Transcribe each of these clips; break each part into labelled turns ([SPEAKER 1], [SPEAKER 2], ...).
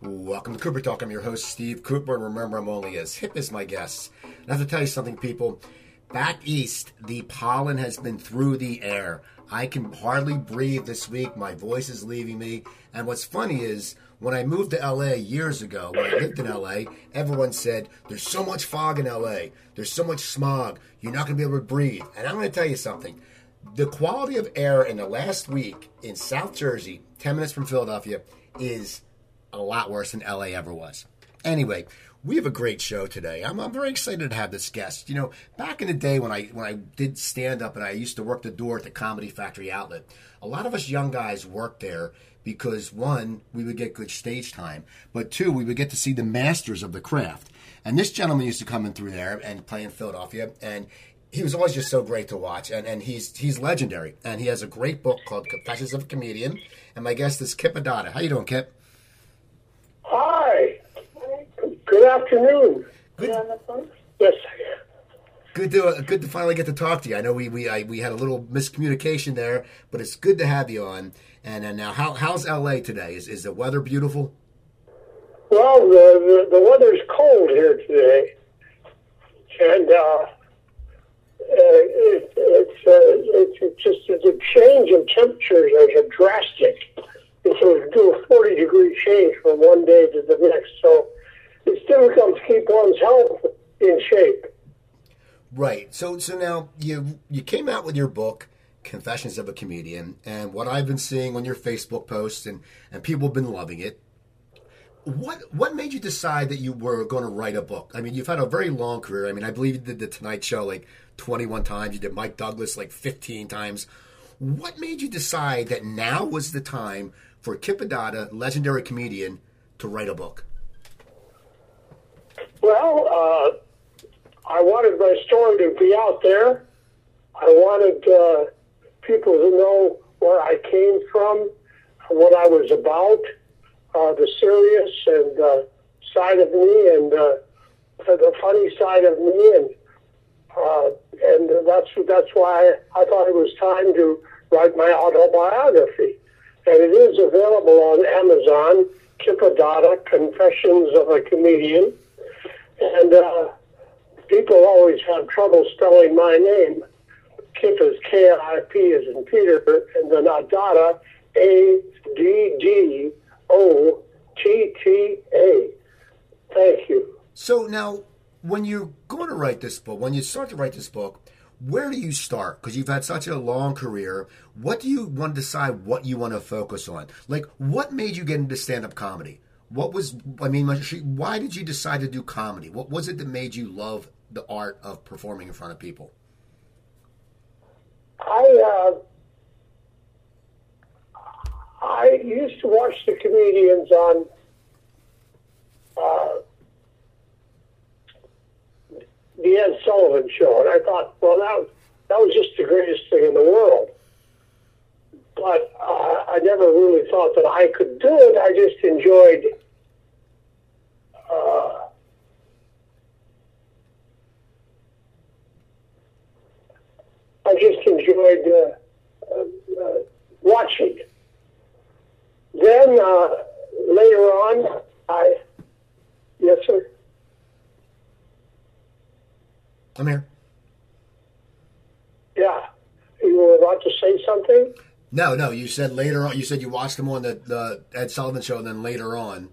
[SPEAKER 1] Welcome to Cooper Talk. I'm your host, Steve Cooper, and remember, I'm only as hip as my guests. And I have to tell you something, people. Back east, the pollen has been through the air. I can hardly breathe this week. My voice is leaving me. And what's funny is, when I moved to LA years ago, when I lived in LA, everyone said, There's so much fog in LA. There's so much smog. You're not going to be able to breathe. And I'm going to tell you something. The quality of air in the last week in South Jersey, 10 minutes from Philadelphia, is a lot worse than LA ever was. Anyway, we have a great show today. I'm, I'm very excited to have this guest. You know, back in the day when I when I did stand up and I used to work the door at the Comedy Factory outlet, a lot of us young guys worked there because one, we would get good stage time, but two, we would get to see the masters of the craft. And this gentleman used to come in through there and play in Philadelphia, and he was always just so great to watch, and, and he's he's legendary. And he has a great book called Confessions of a Comedian. And my guest is Kip Addotta. How you doing, Kip?
[SPEAKER 2] Hi. Good afternoon.
[SPEAKER 1] Good.
[SPEAKER 2] Yes.
[SPEAKER 1] Good to uh, good to finally get to talk to you. I know we we I, we had a little miscommunication there, but it's good to have you on. And, and now, how how's LA today? Is is the weather beautiful?
[SPEAKER 2] Well, the, the, the weather's cold here today, and uh, uh, it, it's, uh, it's just the change in temperatures is a so It's do a 40 degree change from one day to the next. So it's difficult to keep one's health in shape.
[SPEAKER 1] Right. So so now you you came out with your book, Confessions of a Comedian, and what I've been seeing on your Facebook posts and and people have been loving it. What what made you decide that you were going to write a book? I mean, you've had a very long career. I mean, I believe you did the Tonight Show like 21 times. You did Mike Douglas like 15 times. What made you decide that now was the time for Kip Addotta, legendary comedian, to write a book?
[SPEAKER 2] Well, uh, I wanted my story to be out there. I wanted uh, people to know where I came from, what I was about, uh, the serious and uh, side of me, and uh, the funny side of me, and uh, and that's that's why I thought it was time to write my autobiography, and it is available on Amazon. Kip Addotta, Confessions of a Comedian, and uh, people always have trouble spelling my name. Kip is K I P is in Peter, and then Addotta, A D D O T T A. Thank you.
[SPEAKER 1] So now, when you're going to write this book, when you start to write this book, where do you start? Because you've had such a long career. What do you want to decide what you want to focus on? Like, what made you get into stand up comedy? What was, I mean, why did you decide to do comedy? What was it that made you love the art of performing in front of people?
[SPEAKER 2] I uh, I used to watch the comedians on uh, the Ed Sullivan Show, and I thought, well, that was, that was just the greatest thing in the world. But uh, I never really thought that I could do it. I just enjoyed. Uh, I just enjoyed uh, uh, uh, watching. Then uh, later on, I yes, sir.
[SPEAKER 1] I'm here.
[SPEAKER 2] Yeah, you were about to say something.
[SPEAKER 1] No, no. You said later on. You said you watched him on the, the Ed Sullivan Show, and then later on.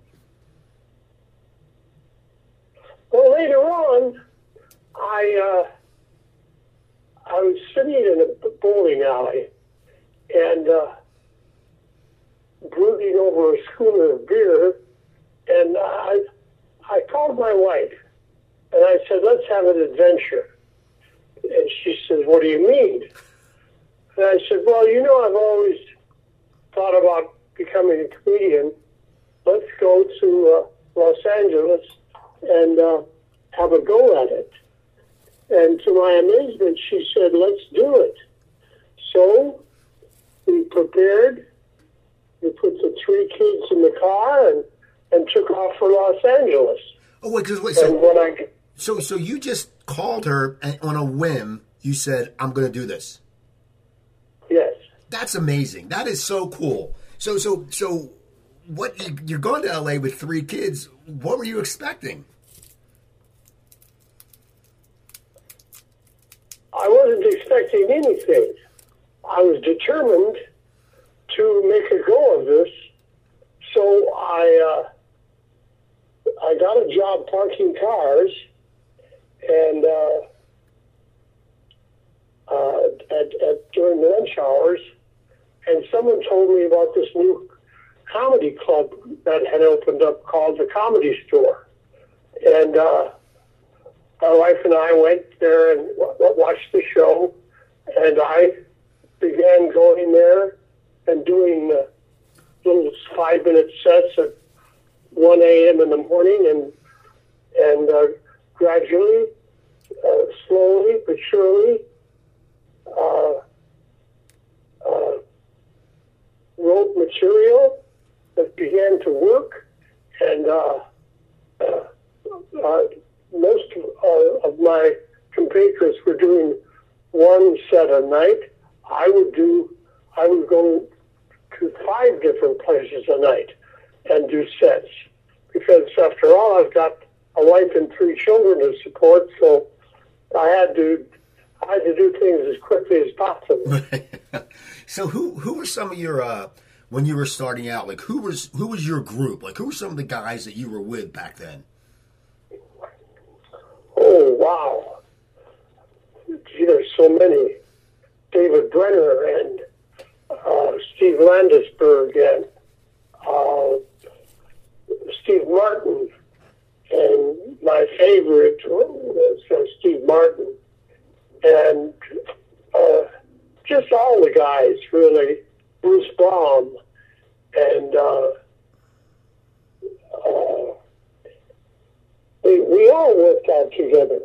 [SPEAKER 2] Well, later on, I uh, I was sitting in a bowling alley and uh, brooding over a schooner of beer, and I I called my wife and I said, "Let's have an adventure." And she says, "What do you mean?" And I said, "Well, you know, I've always thought about becoming a comedian. Let's go to uh, Los Angeles and uh, have a go at it." And to my amazement, she said, let's do it. So we prepared. We put the three kids in the car and, and took off for Los Angeles.
[SPEAKER 1] Oh wait, cause, wait.
[SPEAKER 2] And
[SPEAKER 1] So,
[SPEAKER 2] when I,
[SPEAKER 1] so, so you just called her and on a whim. You said, "I'm going to do this."
[SPEAKER 2] yes,
[SPEAKER 1] That's amazing. That is so cool. So, so, so, what you, you're going to LA with three kids. What were you expecting?
[SPEAKER 2] I wasn't expecting anything. I was determined to make a go of this, so I uh, I got a job parking cars, and uh, uh, at, at during lunch hours, and someone told me about this new comedy club that had opened up called the Comedy Store, and uh, my wife and I went there and w- watched the show, and I began going there and doing uh, little five minute sets at 1 a.m. in the morning, and and uh, gradually, uh, slowly but surely, uh, uh, wrote material that began to work, and uh, uh, uh, most of my compatriots were doing one set a night. I would do, I would go to five different places a night and do sets because after all, I've got a wife and three children to support, so I had to I had to do things as quickly as possible.
[SPEAKER 1] so who who were some of your uh, when you were starting out? Like who was who was your group? Like who were some of the guys that you were with back then?
[SPEAKER 2] Oh wow! Gee, there's so many. David Brenner and uh, Steve Landesberg and uh, Steve Martin, and my favorite was uh, Steve Martin, and uh, just all the guys really. Bruce Baum, and uh, uh, we, we all worked out together.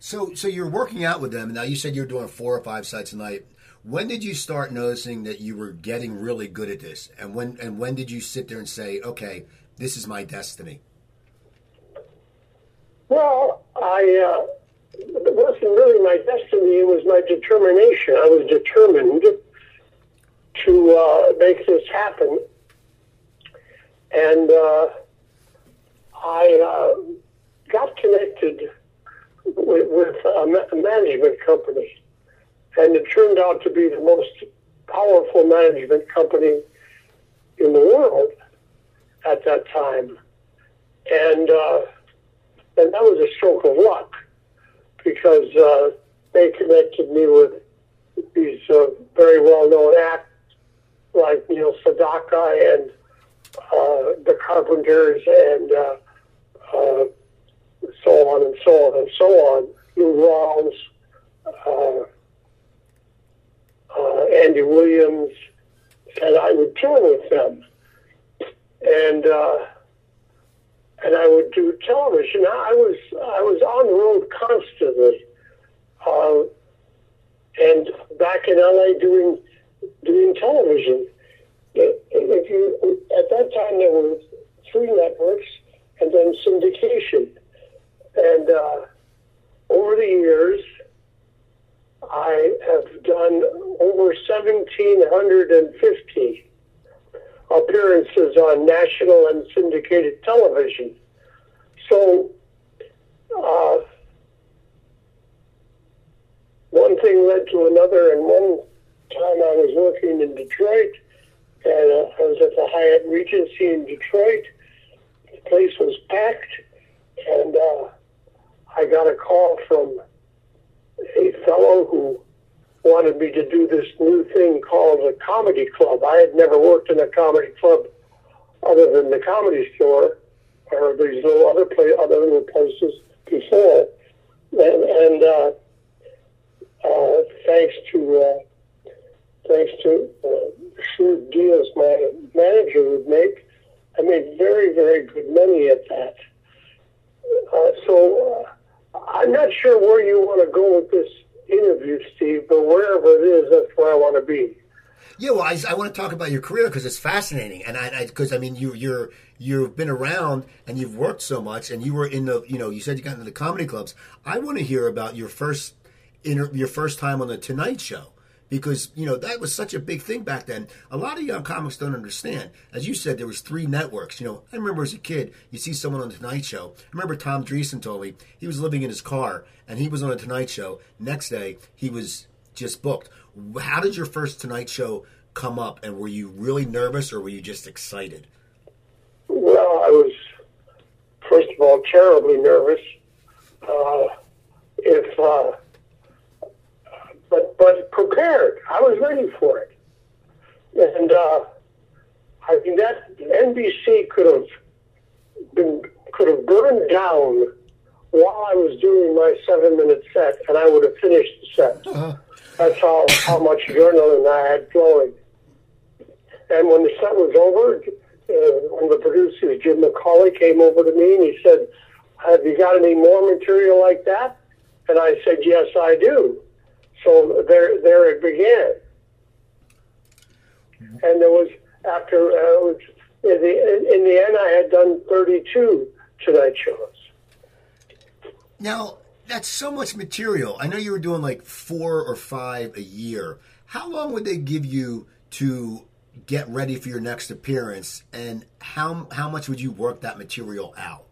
[SPEAKER 1] So, so you're working out with them. Now, you said you're doing four or five sites a night. When did you start noticing that you were getting really good at this? And when and when did you sit there and say, "Okay, this is my destiny"?
[SPEAKER 2] Well, I uh, it wasn't really my destiny; it was my determination. I was determined to uh, make this happen, and uh, I uh, got connected with, with a, ma- management company, and it turned out to be the most powerful management company in the world at that time, and uh, and that was a stroke of luck because uh, they connected me with these uh, very well-known acts like Neil Sedaka and uh, the Carpenters and uh, uh, so on and so on and so on. Lou Rawls, uh, uh, Andy Williams, and I would tour with them, and uh, and I would do television. I was I was on the road constantly, uh, and back in LA doing doing television. If you at that time there were three networks and then syndication, and uh, over the years I have done over seventeen hundred and fifty appearances on national and syndicated television. So. Uh, one thing led to another, and one time I was working in Detroit, and uh, I was at the Hyatt Regency in Detroit. The place was packed, and uh, I got a call from a fellow who wanted me to do this new thing called a comedy club. I had never worked in a comedy club other than the comedy store or these little other play other places before, and, and uh, uh, thanks to uh, thanks to uh, shrewd deals my manager would make, I made very very good money at that. Uh, so uh, I'm not sure where you want to go with this interview, Steve, but wherever it is, that's where I want to be.
[SPEAKER 1] Yeah, well, I, I want to talk about your career because it's fascinating, and I because I, I, mean you you're you've been around and you've worked so much, and you were in the you know you said you got into the comedy clubs. I want to hear about your first inter, your first time on the Tonight Show because you know that was such a big thing back then. A lot of young comics don't understand. As you said, there was three networks. You know, I remember as a kid, you see someone on the Tonight Show. I remember Tom Dreesen told me he was living in his car and he was on a Tonight Show. Next day, he was just booked. How did your first Tonight Show come up, and were you really nervous or were you just excited?
[SPEAKER 2] Well, I was first of all terribly nervous. Uh, if uh, but but prepared. I was ready for it, and uh, I mean that NBC could have been could have burned down while I was doing my seven minute set, and I would have finished the set. Uh-huh. That's how how much adrenaline I had flowing. And when the set was over, uh, one of the producers, Jim McCawley, came over to me and he said, "Have you got any more material like that?" And I said, "Yes, I do." So there, there it began. And there was after uh, was, in the in, the end, I had done 32 Tonight shows.
[SPEAKER 1] Now that's so much material. I know you were doing like four or five a year. How long would they give you to get ready for your next appearance, and how how much would you work that material out?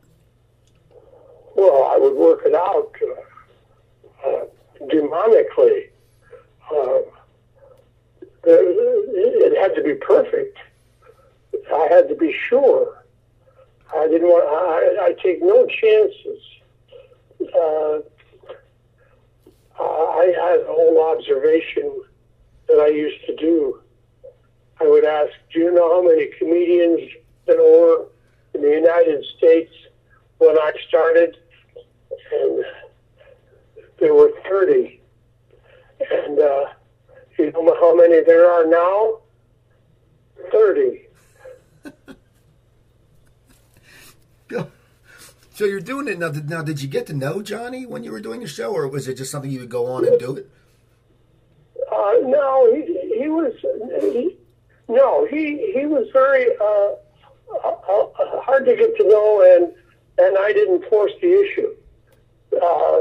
[SPEAKER 2] Well, I would work it out. Uh, uh, demonically. Uh, it had to be perfect. I had to be sure. I didn't want. I, I take no chances. Uh, I had a whole observation that I used to do. I would ask, "Do you know how many comedians there were in the United States when I started?" And there were thirty. And uh, you know how many there are now? 30.
[SPEAKER 1] So you're doing it now. Now, did you get to know Johnny when you were doing the show, or was it just something you would go on and do it?
[SPEAKER 2] Uh, no, he, he was. He, no, he he was very uh, uh, uh, hard to get to know, and and I didn't force the issue. Uh,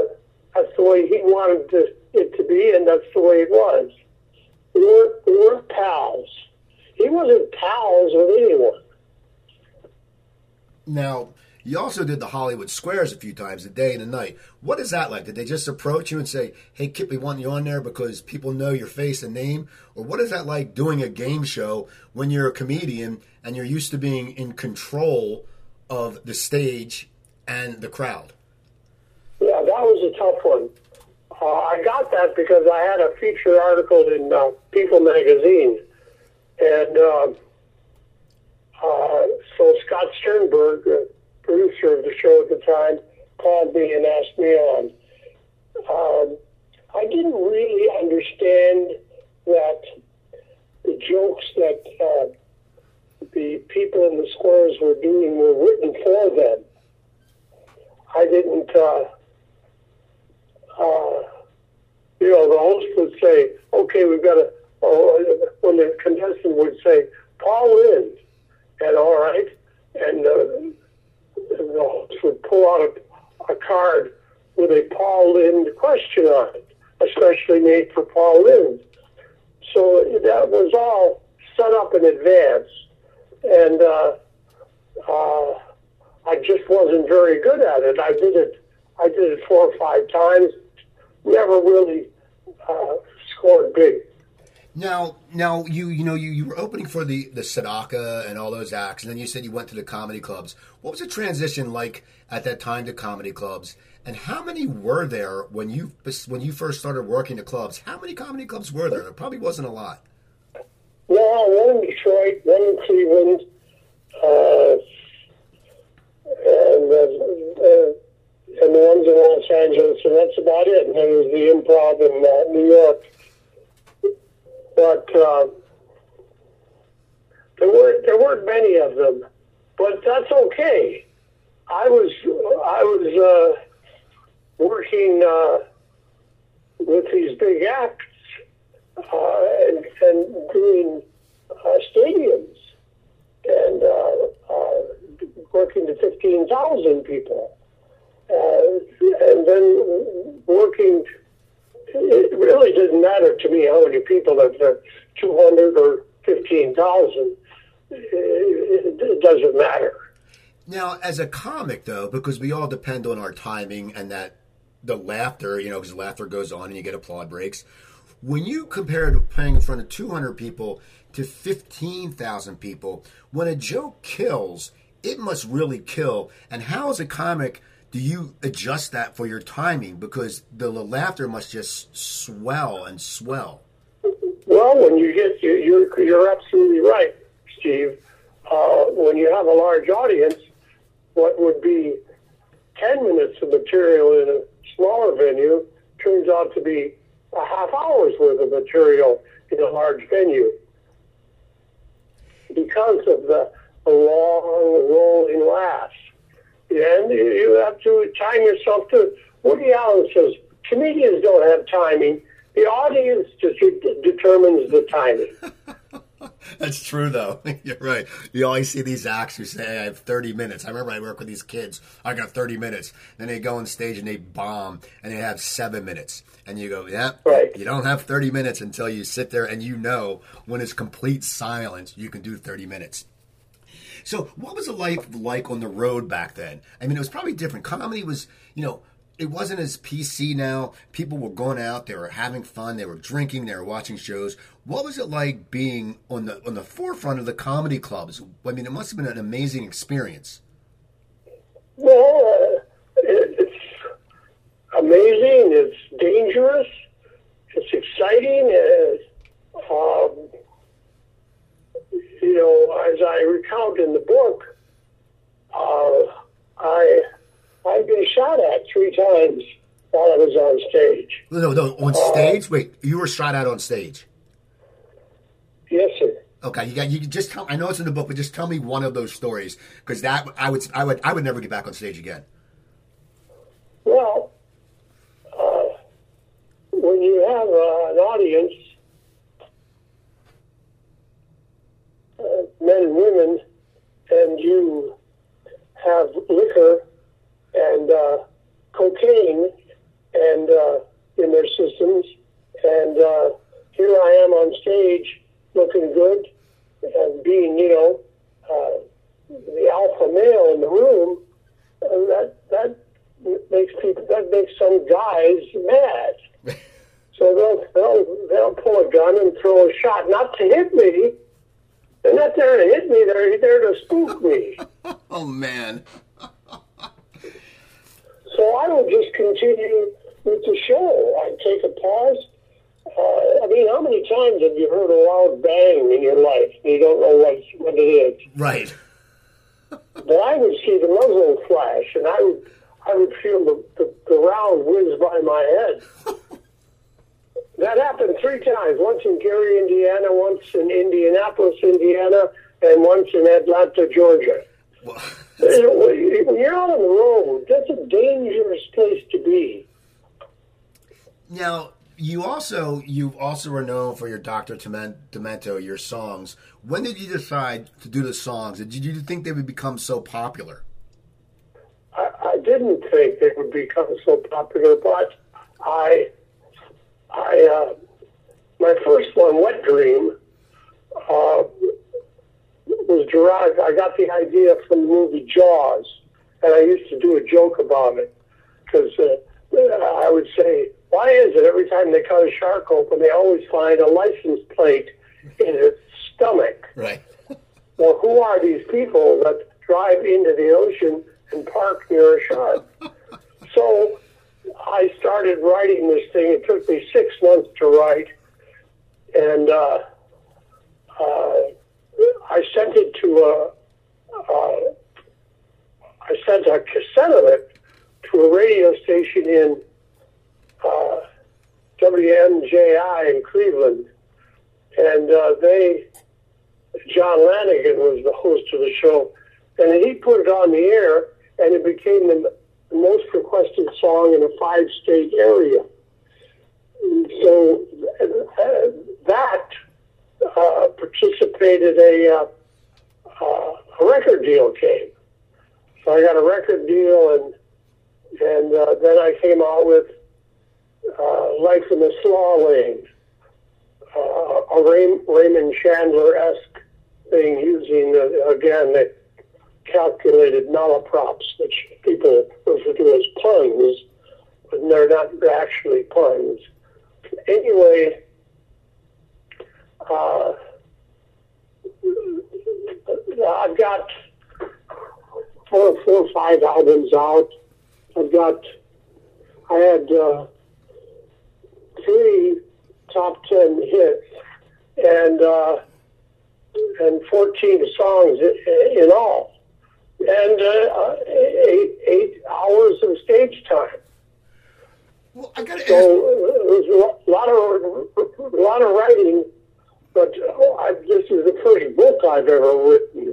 [SPEAKER 2] that's the way he wanted to it to be, and that's the way it was. We weren't, we weren't pals. He wasn't pals with anyone.
[SPEAKER 1] Now, you also did the Hollywood Squares a few times, a day and a night. What is that like? Did they just approach you and say, "Hey, Kip, we want you on there because people know your face and name," or what is that like doing a game show when you're a comedian and you're used to being in control of the stage and the crowd?
[SPEAKER 2] Yeah, that was a tough one. Uh, I got that because I had a feature article in uh, People magazine, and uh, uh, so Scott Sternberg, uh, producer of the show at the time, called me and asked me on. Um, I didn't really understand that the jokes that uh, the people in the squares were doing were written for them. I didn't. Uh, uh, you know, the host would say, okay, we've got to, oh, when the contestant would say, Paul Lynde, and all right, and uh, would pull out a, a card with a Paul Lynde question on it, especially made for Paul Lynde. So that was all set up in advance, and uh, uh, I just wasn't very good at it. I did it, I did it four or five times never really uh, scored big.
[SPEAKER 1] Now, now you you know you, you were opening for the the Sedaka and all those acts, and then you said you went to the comedy clubs. What was the transition like at that time to comedy clubs? And how many were there when you when you first started working the clubs? How many comedy clubs were there? There probably wasn't a lot.
[SPEAKER 2] Well, one in Detroit, one in Cleveland, uh, and uh, uh and the ones in Los Angeles, and that's about it. And there was the improv in uh, New York. But uh, there weren't there weren't many of them, but that's okay. I was I was uh, working uh, with these big acts uh, and, and doing uh, stadiums and uh, working to fifteen thousand people. And then working it really didn't matter to me how many people, if they're 200 or 15,000, it, doesn't matter.
[SPEAKER 1] Now, as a comic, though, because we all depend on our timing and that the laughter, you know, because laughter goes on and you get applaud breaks. When you compare to playing in front of 200 people to 15,000 people, when a joke kills, it must really kill. And how, as a comic, do you adjust that for your timing? Because the laughter must just swell and swell.
[SPEAKER 2] Well, when you get, you're, you're absolutely right, Steve. Uh, when you have a large audience, what would be 10 minutes of material in a smaller venue turns out to be a half hour's worth of material in a large venue because of the long rolling laughs. And you have to time yourself to. Woody Allen says comedians don't have timing. The audience just determines the timing.
[SPEAKER 1] That's true, though. You're right. You always see these acts who say, I have 30 minutes. I remember I work with these kids. I got 30 minutes. Then they go on stage and they bomb and they have seven minutes. And you go, yeah,
[SPEAKER 2] right.
[SPEAKER 1] you don't have 30 minutes until you sit there and you know when it's complete silence, you can do 30 minutes. So, what was the life like on the road back then? I mean, it was probably different. Comedy was, you know, it wasn't as PC now. People were going out, they were having fun, they were drinking, they were watching shows. What was it like being on the on the forefront of the comedy clubs? I mean, it must have been an amazing experience.
[SPEAKER 2] Well, it's amazing. It's dangerous. It's exciting. It's, um, you know, as I recount in the book, uh, I I've been shot at three times while I was on stage.
[SPEAKER 1] No, no, on uh, stage. Wait, you were shot at on stage.
[SPEAKER 2] Yes, sir.
[SPEAKER 1] Okay, you got you just tell. I know it's in the book, but just tell me one of those stories because that I would I would I would never get back on stage again.
[SPEAKER 2] Well, uh, when you have uh, an audience, uh, men and women, and you have liquor and uh, cocaine and uh, in their systems. And uh, here I am on stage looking good and being, you know, uh, the alpha male in the room. And that that makes people that makes some guys mad. so they'll they'll they'll pull a gun and throw a shot, not to hit me. They're not there to hit me. They're there to spook me.
[SPEAKER 1] oh man.
[SPEAKER 2] So I would just continue with the show. I'd take a pause. Uh, I mean, how many times have you heard a loud bang in your life and you don't know what, what it is?
[SPEAKER 1] Right.
[SPEAKER 2] but I would see the muzzle flash and I would I would feel the, the, the round whiz by my head. that happened three times. Once in Gary, Indiana, once in Indianapolis, Indiana, and once in Atlanta, Georgia. Well, when you're out on the road, that's a dangerous place to be.
[SPEAKER 1] Now, you also you also known for your Dr. Demento, your songs. When did you decide to do the songs? Did you think they would become so popular?
[SPEAKER 2] I, I didn't think they would become so popular, but I, I, uh, my first one, Wet Dream, uh, was derived. I got the idea from the movie Jaws, and I used to do a joke about it because uh, I would say, "Why is it every time they cut a shark open, they always find a license plate in its stomach?"
[SPEAKER 1] Right.
[SPEAKER 2] well, who are these people that drive into the ocean and park near a shark? so I started writing this thing. It took me six months to write, and. Uh, uh, I sent it to a, uh, I sent a cassette of it to a radio station in uh, WMJI in Cleveland, and uh, they, John Lanigan was the host of the show, and he put it on the air, and it became the most requested song in a five-state area. So uh, that uh, participated a, uh, uh, a record deal came. So I got a record deal, and and uh, then I came out with uh, Life in the Slaw Lane, uh, a Ray- Raymond Chandler esque thing using, uh, again, the calculated malaprops, which people refer to as puns, but they're not actually puns. Anyway, uh, I've got four, four or five albums out. I've got, I had uh, three top ten hits and uh, and fourteen songs in, all, and uh, eight eight hours of stage time.
[SPEAKER 1] Well, I got to
[SPEAKER 2] So
[SPEAKER 1] ask.
[SPEAKER 2] uh, there's a lot of a lot of writing, but oh, I, this is the first book I've ever written.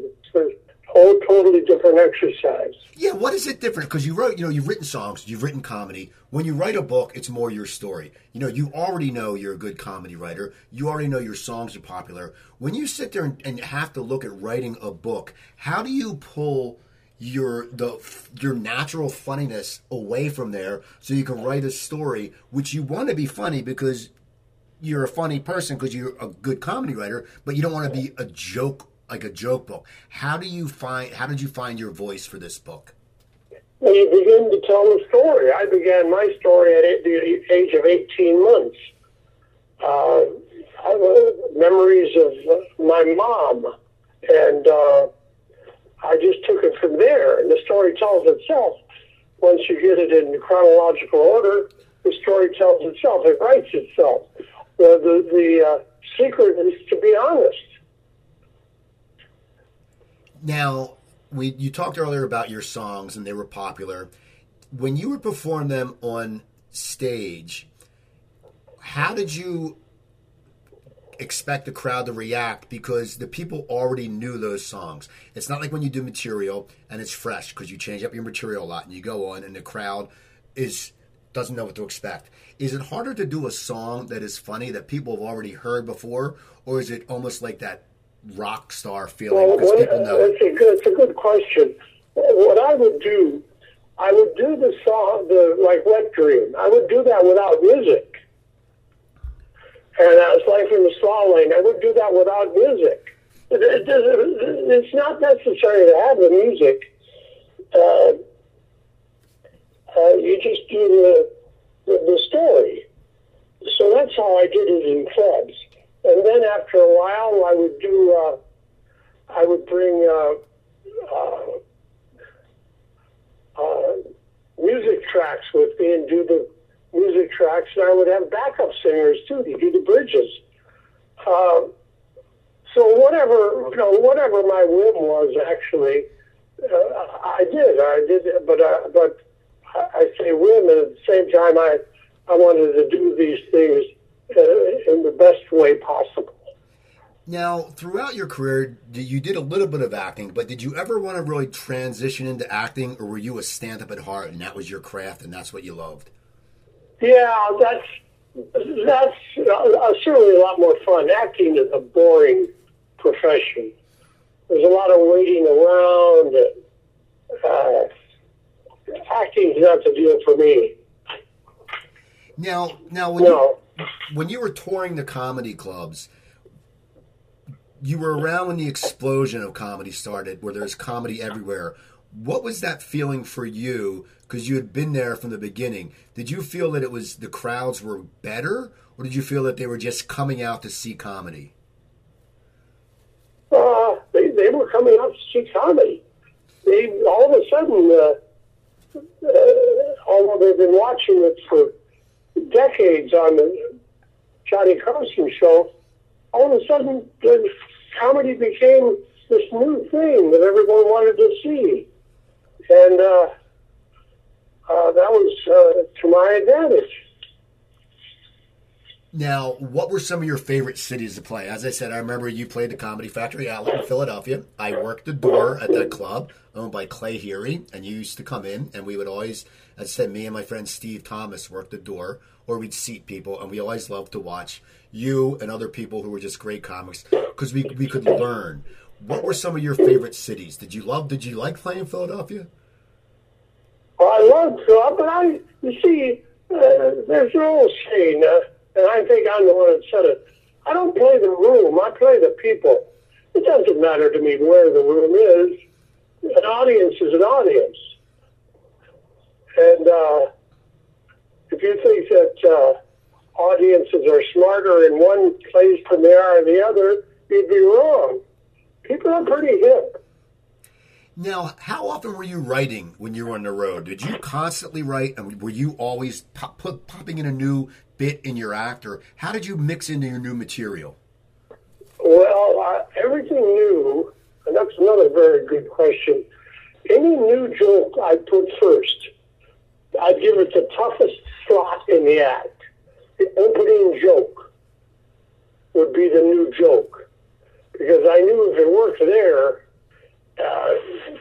[SPEAKER 2] Totally different exercise.
[SPEAKER 1] Yeah, what is it different? Because you wrote, you know, you've written songs, you've written comedy. When you write a book, it's more your story. You know, you already know you're a good comedy writer. You already know your songs are popular. When you sit there and, and have to look at writing a book, how do you pull your the your natural funniness away from there so you can write a story which you want to be funny because you're a funny person because you're a good comedy writer, but you don't want to be a joke like a joke book. How do you find? How did you find your voice for this book?
[SPEAKER 2] When you begin to tell the story, I began my story at the age of 18 months. Uh, I have memories of uh, my mom, and uh, I just took it from there. And the story tells itself. Once you get it in chronological order, the story tells itself. It writes itself. The the, the uh, secret is to be honest.
[SPEAKER 1] Now, we you talked earlier about your songs and they were popular. When you would perform them on stage, how did you expect the crowd to react because the people already knew those songs. It's not like when you do material and it's fresh because you change up your material a lot and you go on and the crowd is doesn't know what to expect. Is it harder to do a song that is funny that people have already heard before, or is it almost like that rock star feeling
[SPEAKER 2] Well, what,
[SPEAKER 1] people know it?
[SPEAKER 2] it's a good, it's a good question. What I would do, I would do the song, the like Wet Dream. I would do that without music. And that was Life in the Slaw Lane. I would do that without music. It, it, it, it's not necessary to have the music. Uh, uh, you just do the, the the story. So that's how I did it in clubs. And then after a while, I would do. Uh, I would bring uh, uh, uh, music tracks with me and do the music tracks, and I would have backup singers too to do the bridges. Uh, so whatever you know, whatever my whim was, actually, uh, I did. I did, but uh, but I I say whim, and at the same time, I I wanted to do these things in the best way possible.
[SPEAKER 1] Now, throughout your career, you did a little bit of acting, but did you ever want to really transition into acting, or were you a stand-up at heart and that was your craft and that's what you loved?
[SPEAKER 2] Yeah, that's that's uh, certainly a lot more fun. Acting is a boring profession. There's a lot of waiting around. Uh, acting's not the deal for me.
[SPEAKER 1] Now, now when
[SPEAKER 2] No.
[SPEAKER 1] you when you were touring the comedy clubs, you were around when the explosion of comedy started, where there's comedy everywhere. What was that feeling for you? Because you had been there from the beginning. Did you feel that it was the crowds were better, or did you feel that they were just coming out to see comedy?
[SPEAKER 2] Uh, they, they were coming out to see comedy. They all of a sudden, uh, uh, although they've been watching it for decades on the Johnny Carson show, all of a sudden the comedy became this new thing that everyone wanted to see, and uh, uh, that was uh, to my advantage.
[SPEAKER 1] Now, what were some of your favorite cities to play? As I said, I remember you played the Comedy Factory outlet in Philadelphia. I worked the door at that club owned by Clay Heary, and you used to come in, and we would always, as I said, me and my friend Steve Thomas worked the door, or we'd seat people, and we always loved to watch you and other people who were just great comics because we we could learn. What were some of your favorite cities? Did you love? Did you like playing Philadelphia?
[SPEAKER 2] Well, I loved Philip, but I, you see, uh, there's an old saying, uh, and I think I'm the one that said it. I don't play the room, I play the people. It doesn't matter to me where the room is. An audience is an audience. And uh, if you think that uh, audiences are smarter in one place than they are in the other, you'd be wrong. People are pretty hip.
[SPEAKER 1] Now, how often were you writing when you were on the road? Did you constantly write, and were you always pop, put, popping in a new bit in your act, or how did you mix into your new material?
[SPEAKER 2] Well, everything new, and that's another very good question. Any new joke I put first, I'd give it the toughest slot in the act. The opening joke would be the new joke. Because I knew if it worked there, uh,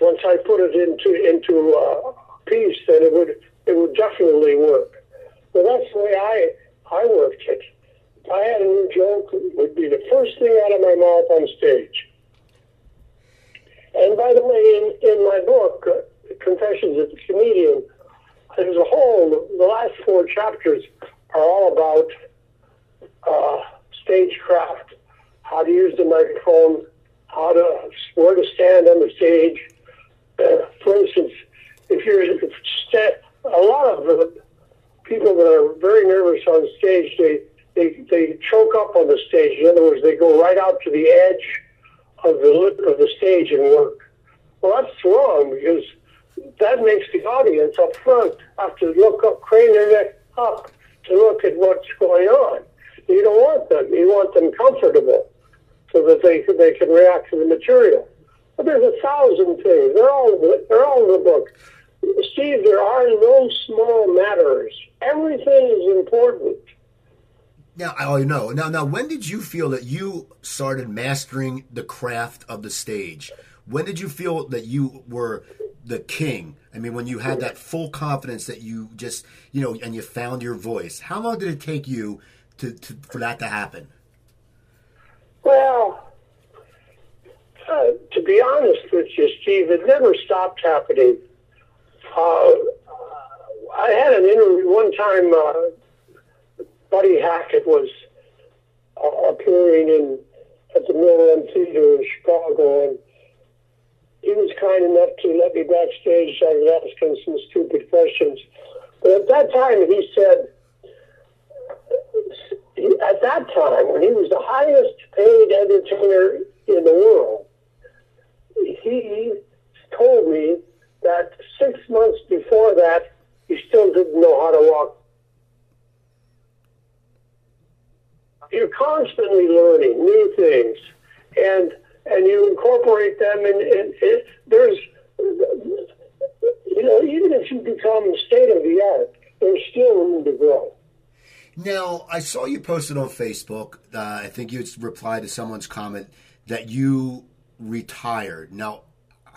[SPEAKER 2] once I put it into into uh, a piece, then it would it would definitely work. But that's the way I I worked it. If I had a new joke, it would be the first thing out of my mouth on stage. And by the way, in, in my book, uh, Confessions of the Comedian, there's a whole, the last four chapters are all about uh, stagecraft, how to use the microphone, how to, where to stand on the stage. Uh, for instance, if you're, if sta- a lot of the people that are very nervous on stage, they, they, they choke up on the stage. In other words, they go right out to the edge of the lip of the stage and work. Well, that's wrong because that makes the audience up front have to look up, crane their neck up to look at what's going on. You don't want them. You want them comfortable so that they they can react to the material. But there's a thousand things. They're all they're all in the book. Steve, there are no small matters. Everything is important.
[SPEAKER 1] Now, I know. Now, now, when did you feel that you started mastering the craft of the stage? When did you feel that you were the king? I mean, when you had that full confidence that you just, you know, and you found your voice. How long did it take you to, to for that to happen?
[SPEAKER 2] Well, uh, to be honest with you, Steve, it never stopped happening. Uh, I had an interview one time. Uh, Buddy Hackett was uh, appearing in at the Mill Theater in Chicago, and he was kind enough to let me backstage. I was asking some stupid questions, but at that time he said, at that time when he was the highest paid entertainer in the world, he told me that six months before that he still didn't know how to walk. You're constantly learning new things, and and you incorporate them, and, and, and there's, you know, even if you become state of the art, there's still room to grow.
[SPEAKER 1] Now, I saw you posted on Facebook. Uh, I think you replied to someone's comment that you retired. Now,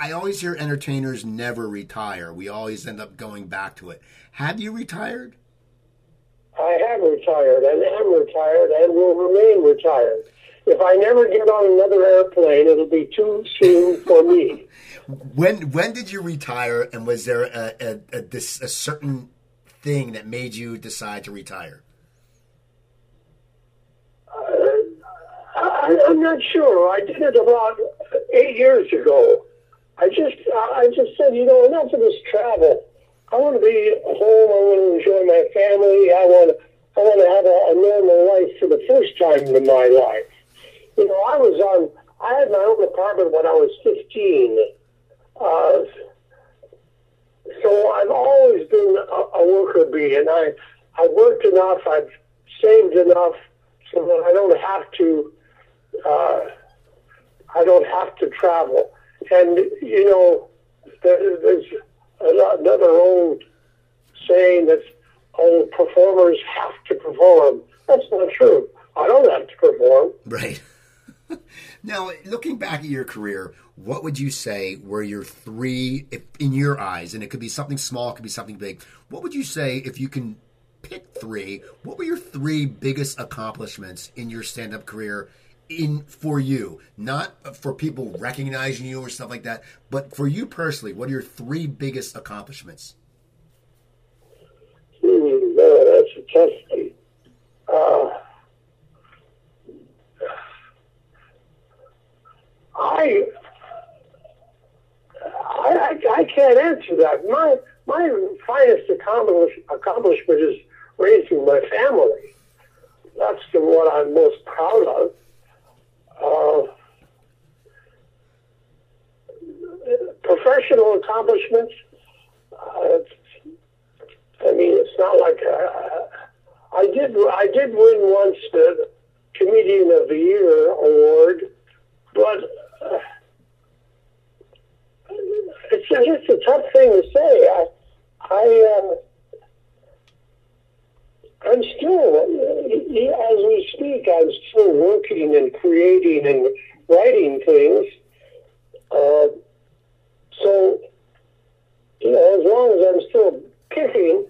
[SPEAKER 1] I always hear entertainers never retire. We always end up going back to it. Have you retired?
[SPEAKER 2] I have retired and am retired and will remain retired. If I never get on another airplane, it'll be too soon for me.
[SPEAKER 1] when when did you retire, and was there a, a, a, this, a certain thing that made you decide to retire?
[SPEAKER 2] Uh, I, I'm not sure. I did it about eight years ago. I just I just said, you know, enough of this travel. I want to be home. I want to enjoy my family. I want I want to have a, a normal life for the first time in my life. You know, I was on. I had my own apartment when I was 15. Uh, so I've always been a, a worker bee, and I I've worked enough. I've saved enough so that I don't have to. Uh, I don't have to travel. And you know, there, there's another old saying that all performers have to perform. That's not true. I don't have to perform.
[SPEAKER 1] Right. now, looking back at your career, what would you say were your three, if, in your eyes, and it could be something small, it could be something big, what would you say if you can pick three? What were your three biggest accomplishments in your stand up career in for you, not for people recognizing you or stuff like that, but for you personally, what are your three biggest accomplishments?
[SPEAKER 2] Hmm, that's a tough uh, I, I, I can't answer that. My my finest accomplish, accomplishment is raising my family. That's the one I'm most proud of uh, professional accomplishments. Uh, I mean, it's not like uh, I did. I did win once the Comedian of the Year award, but uh, it's just a tough thing to say. I, I, uh, I'm still, as we speak, I'm still working and creating and writing things. Uh, so, you know, as long as I'm still kicking,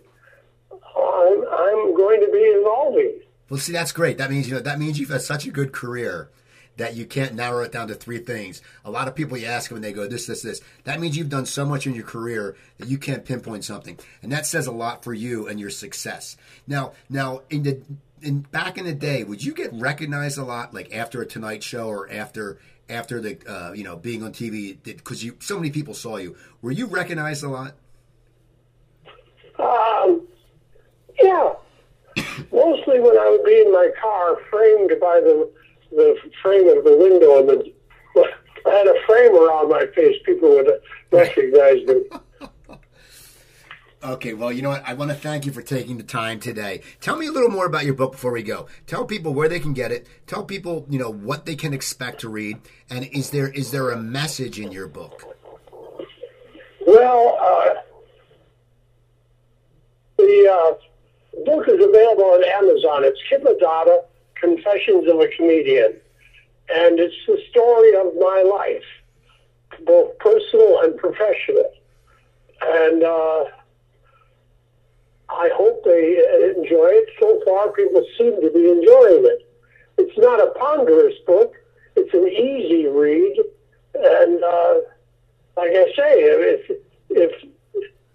[SPEAKER 2] I'm, I'm going to be evolving.
[SPEAKER 1] Well, see, that's great. That means you know that means you've had such a good career that you can't narrow it down to three things. A lot of people you ask when they go this, this, this. That means you've done so much in your career that you can't pinpoint something, and that says a lot for you and your success. Now, now in the in back in the day, would you get recognized a lot, like after a Tonight Show or after after the uh, you know being on TV because you so many people saw you? Were you recognized a lot?
[SPEAKER 2] Um, yeah, mostly when I would be in my car, framed by the the frame of the window, and the I had a frame around my face. People would recognize me.
[SPEAKER 1] Okay, well, you know what? I want to thank you for taking the time today. Tell me a little more about your book before we go. Tell people where they can get it. Tell people, you know, what they can expect to read. And is there is there a message in your book?
[SPEAKER 2] Well, uh, the uh, book is available on Amazon. It's Kip Addotta, Confessions of a Comedian. And it's the story of my life, both personal and professional. And uh, I hope they enjoy it. So far, people seem to be enjoying it. It's not a ponderous book. It's an easy read. And uh, like I say, if, if,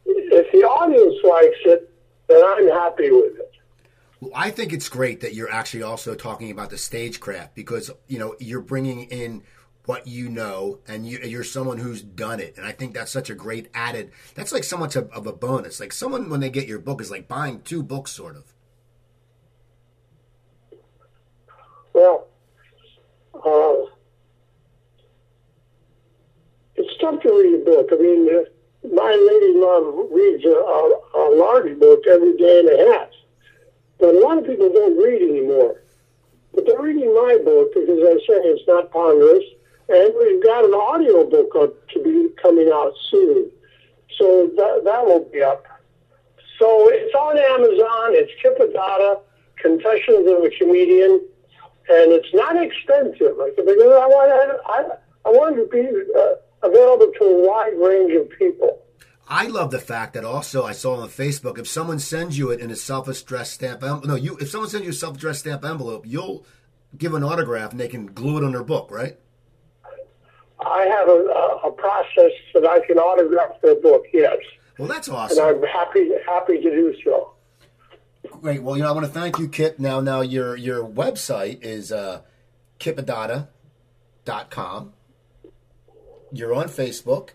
[SPEAKER 2] if the audience likes it, then I'm happy with it.
[SPEAKER 1] I think it's great that you're actually also talking about the stagecraft because you know you're bringing in what you know and you, are someone who's done it. And i think that's such a great added that's like so much of, of, a bonus. Like someone when they get your book is like buying two books sort of.
[SPEAKER 2] Well uh, it's tough to read a book. I mean uh, my lady love reads a, a, a large book every day and a half but a lot of people don't read anymore but they're reading my book because I say it's not ponderous and we've got an audio book up to be coming out soon. So that, that will be up. So it's on Amazon. It's Kip Addotta, Confessions of a Comedian, and it's not expensive. Like because I want, I, I want to be uh, available to a wide range of people.
[SPEAKER 1] I love the fact that also I saw on Facebook if someone sends you it in a self-addressed stamp envelope, no, you if someone sends you a self-addressed stamp envelope, you'll give an autograph and they can glue it on their book, right?
[SPEAKER 2] I have a, a, process that I can autograph their book. Yes.
[SPEAKER 1] Well, that's awesome.
[SPEAKER 2] And I'm happy happy to do so.
[SPEAKER 1] Great. Well, you know, I want to thank you, Kip. Now, now your your website is uh, kipaddotta.com. You're on Facebook.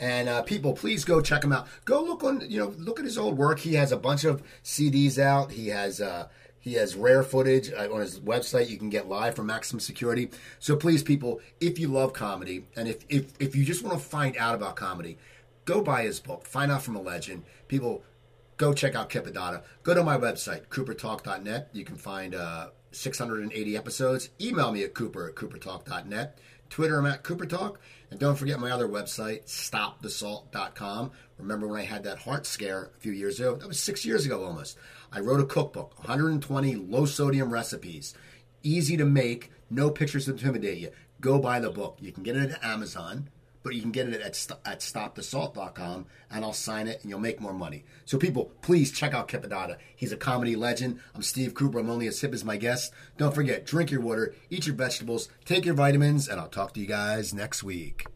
[SPEAKER 1] And uh, people, please go check him out. Go look on, you know, look at his old work. He has a bunch of CDs out. He has uh, he has rare footage uh, on his website you can get live from Maximum Security. So please, people, if you love comedy and if, if, if you just want to find out about comedy, go buy his book. Find out from a legend. People, go check out Kip Addotta. Go to my website, coopertalk.net. You can find uh, 680 episodes. Email me at cooper at coopertalk.net. Twitter, I'm at Cooper Talk. And don't forget my other website, stopthesalt.com. Remember when I had that heart scare a few years ago? That was six years ago almost. I wrote a cookbook, 120 low sodium recipes, easy to make, no pictures to intimidate you. Go buy the book. You can get it at Amazon, but you can get it at, at stopthesalt.com, and I'll sign it, and you'll make more money. So, people, please check out Kip Addotta. He's a comedy legend. I'm Steve Cooper. I'm only as hip as my guest. Don't forget, drink your water, eat your vegetables, take your vitamins, and I'll talk to you guys next week.